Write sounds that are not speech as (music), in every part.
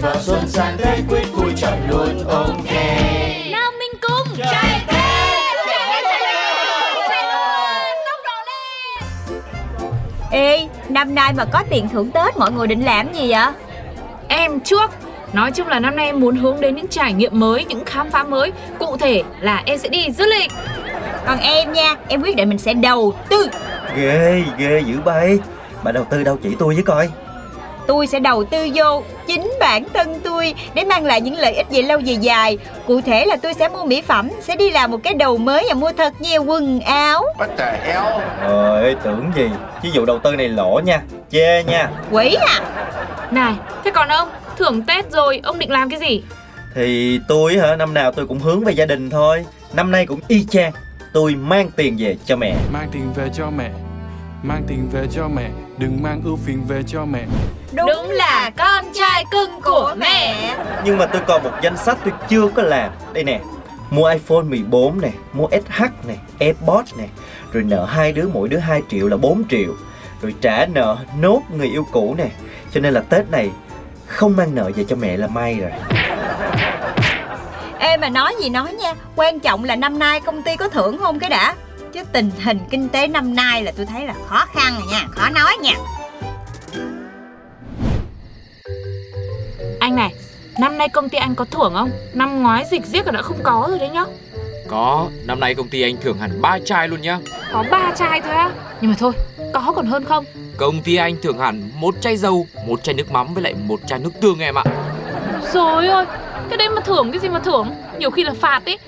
vào xuân sang Tết quyết vui chọn luôn ok Nam Minh Cung Chạy Ê năm nay mà có tiền thưởng Tết mọi người định làm gì vậy? Em trước Nói chung là năm nay em muốn hướng đến những trải nghiệm mới, những khám phá mới. Cụ thể là em sẽ đi du lịch. Còn em nha Em quyết định mình sẽ đầu tư. Ghê, ghê dữ bay Bà đầu tư đâu chỉ tôi với coi Tôi sẽ đầu tư vô chính bản thân tôi để mang lại những lợi ích về lâu về dài. Cụ thể là tôi sẽ mua mỹ phẩm, sẽ đi làm một cái đầu mới và mua thật nhiều quần áo. Ơi, tưởng gì? Chứ vụ đầu tư này lỗ nha. Chê nha. Quỷ à! Này, thế còn ông, thưởng Tết rồi, ông định làm cái gì? Thì tôi hả, năm nào tôi cũng hướng về gia đình thôi. Năm nay cũng y chang. Tôi mang tiền về cho mẹ. Mang tiền về cho mẹ. Mang tiền về cho mẹ. Đừng mang ưu phiền về cho mẹ Đúng, là con trai cưng của mẹ. Nhưng mà tôi còn một danh sách tôi chưa có làm Đây nè Mua iPhone 14 nè Mua SH nè AirPods nè Rồi nợ hai đứa mỗi đứa 2 triệu là 4 triệu Rồi trả nợ nốt người yêu cũ nè Cho nên là Tết này Không mang nợ về cho mẹ là may rồi Ê mà nói gì nói nha, quan trọng là năm nay công ty có thưởng không cái đã. Chứ tình hình kinh tế năm nay là tôi thấy là khó khăn rồi nha, khó nói nha. Năm nay công ty anh có thưởng không? Năm ngoái dịch giết là đã không có rồi đấy nhá. Có, năm nay công ty anh thưởng hẳn ba chai luôn nhá. Có ba chai thôi á. Nhưng mà thôi, có còn hơn không? Công ty anh thưởng hẳn một chai dầu, một chai nước mắm với lại một chai nước tương em ạ. Rồi ơi, cái đấy mà thưởng cái gì mà thưởng? Nhiều khi là phạt ấy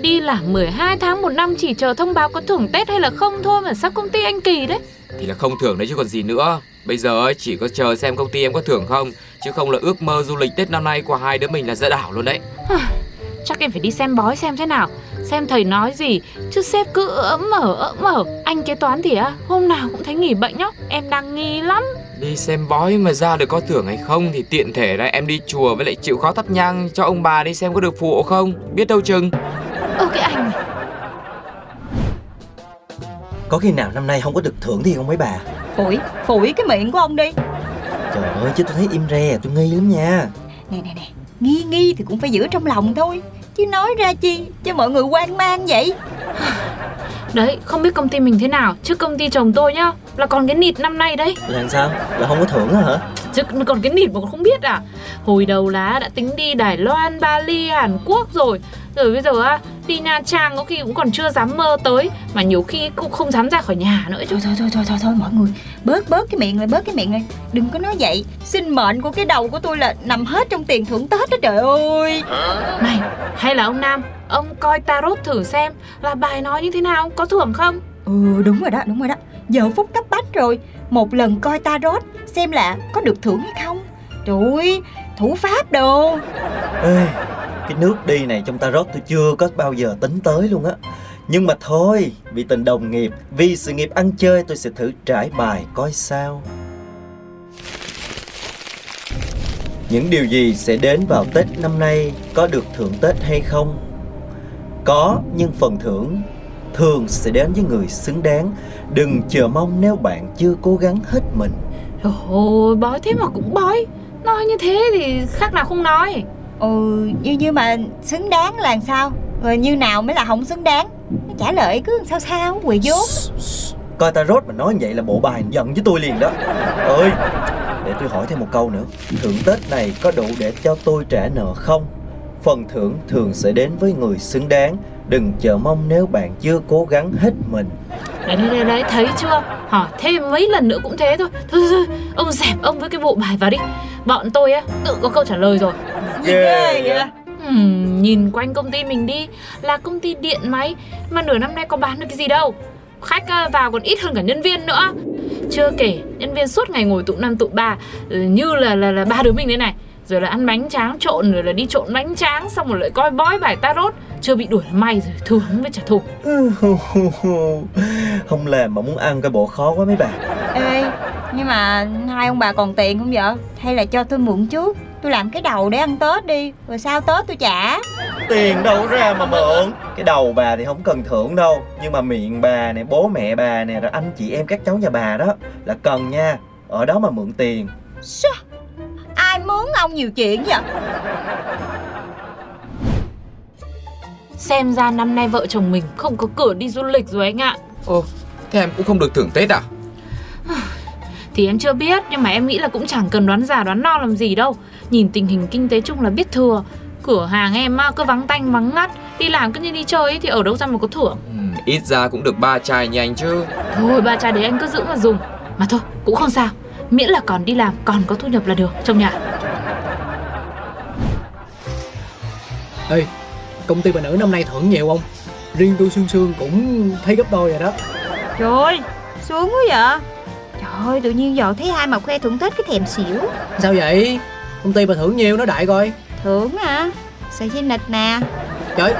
Đi làm 12 tháng một năm chỉ chờ thông báo có thưởng Tết hay là không thôi mà sắp công ty anh kỳ đấy? Thì là không thưởng đấy chứ còn gì nữa Bây giờ ấy, chỉ có chờ xem công ty em có thưởng không Chứ không là ước mơ du lịch Tết năm nay của hai đứa mình là ra đảo luôn đấy. Chắc em phải đi xem bói xem thế nào. Xem thầy nói gì Chứ sếp cứ ỡm mở ỡm mở. Anh kế toán thì á Hôm nào cũng thấy nghỉ bệnh nhá. Em đang nghi lắm. Đi xem bói mà ra được có thưởng hay không Thì tiện thể là em đi chùa với lại chịu khó thắp nhang Cho ông bà đi xem có được phù hộ không. Biết đâu chừng. Ơ cái anh Có khi nào năm nay không có được thưởng thì không mấy bà Phủi, phủi cái miệng của ông đi. Trời ơi chứ tôi thấy im re tôi nghi lắm nha Nè nè nè, nghi nghi thì cũng phải giữ trong lòng thôi. Chứ nói ra chi cho mọi người quan mang vậy. (sighs) Đấy không biết công ty mình thế nào Chứ công ty chồng tôi nhá Là còn cái nịt năm nay đấy Là làm sao? Là không có thưởng á hả? Chứ còn cái nịt mà còn không biết à Hồi đầu lá đã tính đi Đài Loan, Bali, Hàn Quốc rồi Rồi bây giờ á Đi Nha Trang có khi cũng còn chưa dám mơ tới Mà nhiều khi cũng không dám ra khỏi nhà nữa chứ. Thôi thôi thôi thôi thôi, thôi mọi người Bớt bớt cái miệng lại bớt cái miệng lại. Đừng có nói vậy. Sinh mệnh của cái đầu của tôi là nằm hết trong tiền thưởng Tết đó trời ơi. Này hay là ông Nam Ông coi tarot thử xem Là bài nói như thế nào Có thưởng không? Ừ đúng rồi đó đúng rồi đó. Giờ phút cấp bách rồi. Một lần coi tarot Xem là có được thưởng hay không. Trời ơi Thủ pháp đồ. Ê, cái nước đi này trong tarot tôi chưa có bao giờ tính tới luôn á. Nhưng mà thôi, vì tình đồng nghiệp, vì sự nghiệp ăn chơi tôi sẽ thử trải bài coi sao. Những điều gì sẽ đến vào Tết năm nay có được thưởng Tết hay không? Có, nhưng phần thưởng thường sẽ đến với người xứng đáng. Đừng chờ mong nếu bạn chưa cố gắng hết mình. Ôi bói thế mà cũng bói. Nói như thế thì khác nào không nói. Ừ như như mà xứng đáng là làm sao? Rồi như nào mới là không xứng đáng? Trả lời cứ sao sao quỳ vô Coi tarot mà nói như vậy là bộ bài giận với tôi liền đó. Ơi Để tôi hỏi thêm một câu nữa. Thưởng Tết này có đủ để cho tôi trả nợ không? Phần thưởng thường sẽ đến với người xứng đáng. Đừng chờ mong nếu bạn chưa cố gắng hết mình. Đấy, đấy, đấy, đấy, thấy chưa? Hỏi thêm mấy lần nữa cũng thế thôi. Thôi, thôi, thôi, ông dẹp ông với cái bộ bài vào đi. Bọn tôi á, tự có câu trả lời rồi Ghê vậy? Ừm, nhìn quanh công ty mình đi Là công ty điện máy Mà nửa năm nay có bán được cái gì đâu. Khách à, vào còn ít hơn cả nhân viên nữa. Chưa kể nhân viên suốt ngày ngồi tụ năm tụ ba ừ, Như là là là ba đứa mình thế này. Rồi là ăn bánh tráng trộn Rồi là đi trộn bánh tráng Xong rồi lại coi bói bài tarot. Chưa bị đuổi là may rồi hắn với trả thù. (laughs) Không làm mà muốn ăn cái bộ khó quá mấy bà. Ê Nhưng mà hai ông bà còn tiền không vậy? Hay là cho tôi mượn chút Tôi làm cái đầu để ăn Tết đi Rồi sau Tết tôi trả. Tiền đâu ra mà mượn. Cái đầu bà thì không cần thưởng đâu Nhưng mà miệng bà nè, bố mẹ bà nè Rồi anh chị em các cháu nhà bà đó Là cần nha. Ở đó mà mượn tiền. Ai muốn ông nhiều chuyện vậy? Xem ra năm nay vợ chồng mình không có cửa đi du lịch rồi anh ạ. Ồ, thế em cũng không được thưởng Tết à? Thì em chưa biết nhưng mà em nghĩ là cũng chẳng cần đoán già đoán non làm gì đâu Nhìn tình hình kinh tế chung là biết thừa. Cửa hàng em cứ vắng tanh vắng ngắt. Đi làm cứ như đi chơi ấy, thì ở đâu ra mà có thưởng? Ừ, ít ra cũng được ba chai như anh chứ. Thôi ba chai đấy anh cứ giữ mà dùng. Mà thôi cũng không sao. Miễn là còn đi làm còn có thu nhập là được trong nhà. Ê, công ty bà nữ năm nay thưởng nhiều không? Riêng tôi Sương Sương cũng thấy gấp đôi rồi đó. Trời ơi Sướng quá vậy. Trời ơi tự nhiên giờ thấy ai mà khoe thưởng Tết cái thèm xỉu. Sao vậy? Công ty bà thưởng nhiều nó đại coi. Thưởng hả? Sợi dây nịch nè. Trời,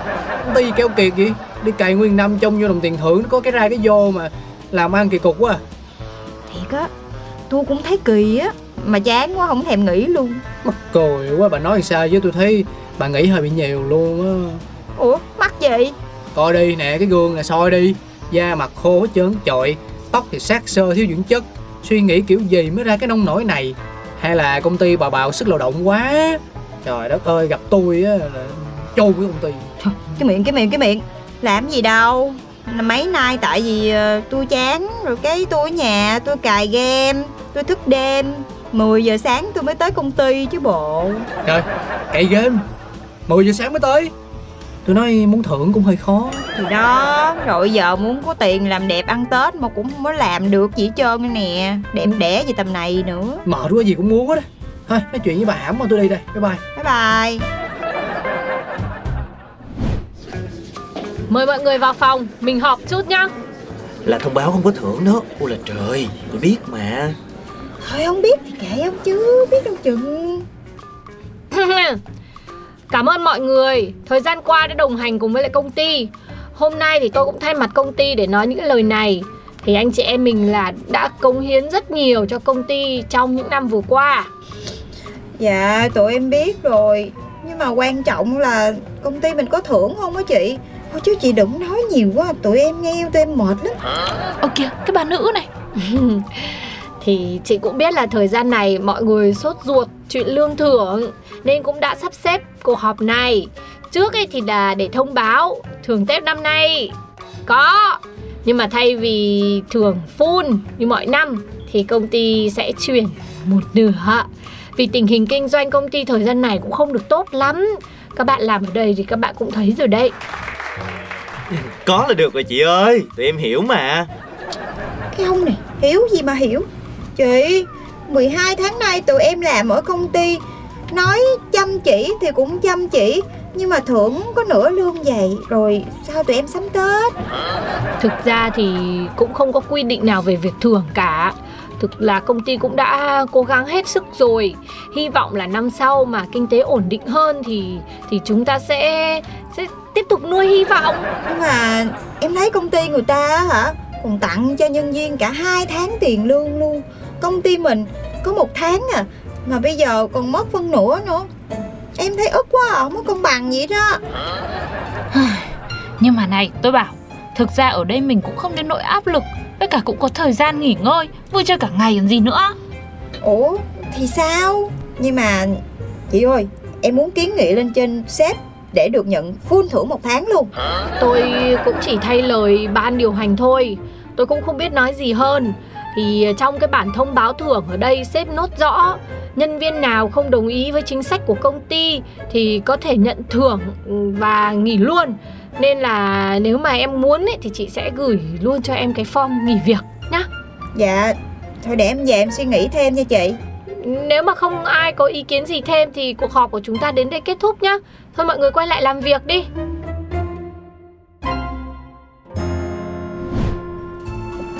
công ty keo kiệt gì? Đi cày nguyên năm trông vô đồng tiền thưởng nó có cái ra cái vô mà làm ăn kỳ cục quá à. Thiệt á Tôi cũng thấy kỳ á Mà chán quá không thèm nghỉ luôn. Mắc cười quá bà nói sao chứ tôi thấy bà nghĩ hơi bị nhiều luôn á. Ủa mắc gì? Coi đi nè cái gương nè soi đi. Da mặt khô hết trơn trọi Tóc thì sát sơ thiếu dưỡng chất. Suy nghĩ kiểu gì mới ra cái nông nổi này Hay là công ty bà bào sức lao động quá. Trời đất ơi gặp tôi á là chôn cái công ty. Cái miệng cái miệng cái miệng. Làm gì đâu. Mấy nay tại vì ờ, tôi chán Rồi cái tôi ở nhà tôi cài game Tôi thức đêm. 10 giờ sáng tôi mới tới công ty chứ bộ. Trời cậy game. 10 giờ sáng mới tới Tôi nói muốn thưởng cũng hơi khó. Thì đó Rồi giờ muốn có tiền làm đẹp ăn Tết Mà cũng không có làm được gì hết trơn nữa nè. Đẹp đẽ gì tầm này nữa. Mệt quá gì cũng muốn hết á. Thôi nói chuyện với bà Hãm mà tôi đi đây. Bye bye. Bye bye. Mời mọi người vào phòng Mình họp chút nhá. Là thông báo không có thưởng đó. Ôi là trời Tôi biết mà. Thôi không biết thì kệ ông chứ Biết đâu chừng (laughs) Cảm ơn mọi người. Thời gian qua đã đồng hành cùng với lại công ty. Hôm nay thì tôi cũng thay mặt công ty để nói những cái lời này. Thì anh chị em mình là đã cống hiến rất nhiều cho công ty trong những năm vừa qua. Dạ tụi em biết rồi. Nhưng mà quan trọng là công ty mình có thưởng không á chị? Thôi chứ chị đừng nói nhiều quá Tụi em nghe tụi em mệt lắm. Ơ kìa cái bà nữ này (laughs) Thì chị cũng biết là thời gian này mọi người sốt ruột chuyện lương thưởng Nên cũng đã sắp xếp cuộc họp này. Trước ấy thì là để thông báo thưởng Tết năm nay. Có Nhưng mà thay vì thưởng full như mọi năm Thì công ty sẽ chuyển một nửa. Vì tình hình kinh doanh công ty thời gian này cũng không được tốt lắm. Các bạn làm ở đây thì các bạn cũng thấy rồi đấy. Có là được rồi chị ơi Tụi em hiểu mà. Cái ông này hiểu gì mà hiểu Chị. 12 tháng nay tụi em làm ở công ty. Nói chăm chỉ thì cũng chăm chỉ Nhưng mà thưởng có nửa lương vậy Rồi sao tụi em sắm Tết? Thực ra thì cũng không có quy định nào về việc thưởng cả. Thực là công ty cũng đã cố gắng hết sức rồi. Hy vọng là năm sau mà kinh tế ổn định hơn thì thì chúng ta sẽ sẽ tiếp tục nuôi hy vọng. Nhưng mà em thấy công ty người ta á hả? Còn tặng cho nhân viên cả hai tháng tiền lương luôn Công ty mình có một tháng à Mà bây giờ còn mất phân nửa nữa. Em thấy ức quá à, không có công bằng vậy đó. (sighs) Nhưng mà này tôi bảo Thực ra ở đây mình cũng không đến nỗi áp lực Với cả cũng có thời gian nghỉ ngơi Vui chơi cả ngày còn gì nữa. Ủa thì sao? Nhưng mà chị ơi Em muốn kiến nghị lên trên sếp Để được nhận full thưởng một tháng luôn. Tôi cũng chỉ thay lời ban điều hành thôi. Tôi cũng không biết nói gì hơn Thì trong cái bản thông báo thưởng ở đây sếp nốt rõ Nhân viên nào không đồng ý với chính sách của công ty Thì có thể nhận thưởng và nghỉ luôn. Nên là nếu mà em muốn ấy, thì chị sẽ gửi luôn cho em cái form nghỉ việc nhá. Dạ Thôi để em về em suy nghĩ thêm nha chị. Nếu mà không ai có ý kiến gì thêm thì cuộc họp của chúng ta đến đây kết thúc nhá. Thôi mọi người quay lại làm việc đi.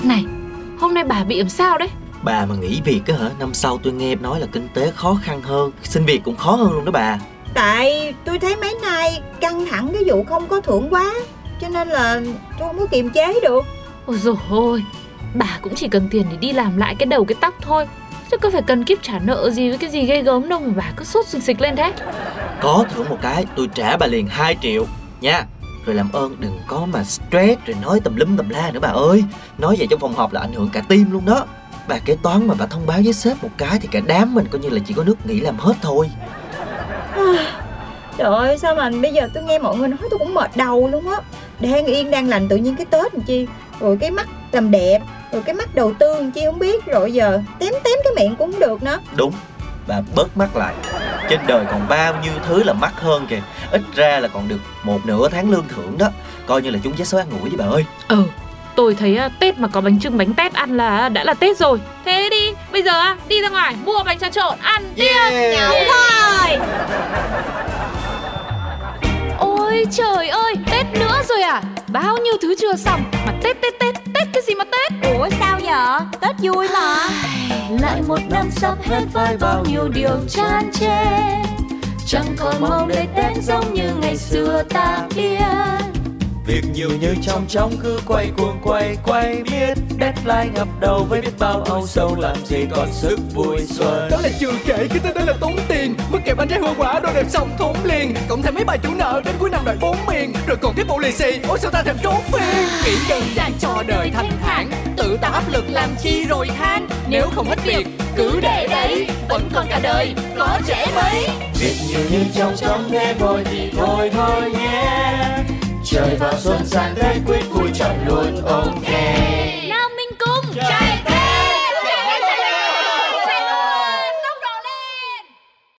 Này, hôm nay bà bị làm sao đấy? Bà mà nghỉ việc á hả? Năm sau tôi nghe nói là kinh tế khó khăn hơn Xin việc cũng khó hơn luôn đó bà Tại tôi thấy mấy nay căng thẳng cái vụ không có thưởng quá Cho nên là tôi không có kiềm chế được Ôi dồi ôi, bà cũng chỉ cần tiền để đi làm lại cái đầu cái tóc thôi Chứ có phải cần kiếp trả nợ gì với cái gì ghê gớm đâu mà bà cứ sốt xịch xịch lên thế Có thưởng một cái tôi trả bà liền 2 triệu nha Rồi làm ơn đừng có mà stress rồi nói tùm lum tùm la nữa bà ơi. Nói vậy trong phòng họp là ảnh hưởng cả team luôn đó. Bà kế toán mà bà thông báo với sếp một cái thì cả đám mình coi như là chỉ có nước nghỉ làm hết thôi. (sighs) Trời ơi sao mà bây giờ tôi nghe mọi người nói tôi cũng mệt đầu luôn á. Đang yên đang lành tự nhiên cái Tết làm chi? Rồi cái mắt làm đẹp Rồi cái mắt đầu tư làm chi không biết. Rồi giờ tém tém cái miệng cũng không được nữa. Đúng Bà bớt mắc lại Trên đời còn bao nhiêu thứ là mắc hơn kìa. Ít ra là còn được một nửa tháng lương thưởng đó. Coi như là chúng vé số ăn ngủi với bà ơi. Ừ, tôi thấy à, Tết mà có bánh trưng bánh tét ăn là đã là Tết rồi. Thế đi, bây giờ à, đi ra ngoài mua bánh trà trộn ăn Yeah. Nhậu thôi. Ôi trời ơi, Tết nữa rồi à? Bao nhiêu thứ chưa xong? Mà Tết Tết Tết, Tết cái gì mà Tết? Ủa sao vậy? Tết vui mà lại một năm sắp hết với bao nhiêu điều chán chê. Chẳng còn mong để tết giống như ngày xưa ta biết. Việc nhiều như trong trong cứ quay cuồng quay quay biết. Deadline ngập đầu với biết bao âu sầu làm gì còn sức vui xuân. Đó là chưa kể cái tên đó là tốn tiền. Mất kẹp bánh trái hoa quả đồ đẹp xong thốn liền. Cộng thêm mấy bài chủ nợ đến cuối năm đòi bốn miền. Rồi còn tiếp bộ lì xì ôi sao ta thèm trốn phiên Nghĩ đơn giản cho đời thanh thản Tự tạo áp lực làm chi rồi than. Nếu không hết việc, cứ để đấy, Vẫn còn cả đời, có trẻ mấy. Việc nhiều như trong trong nghe, vội thì thôi thôi nhé. Trời vào xuân sang Tết, quyết vui chọn luôn ok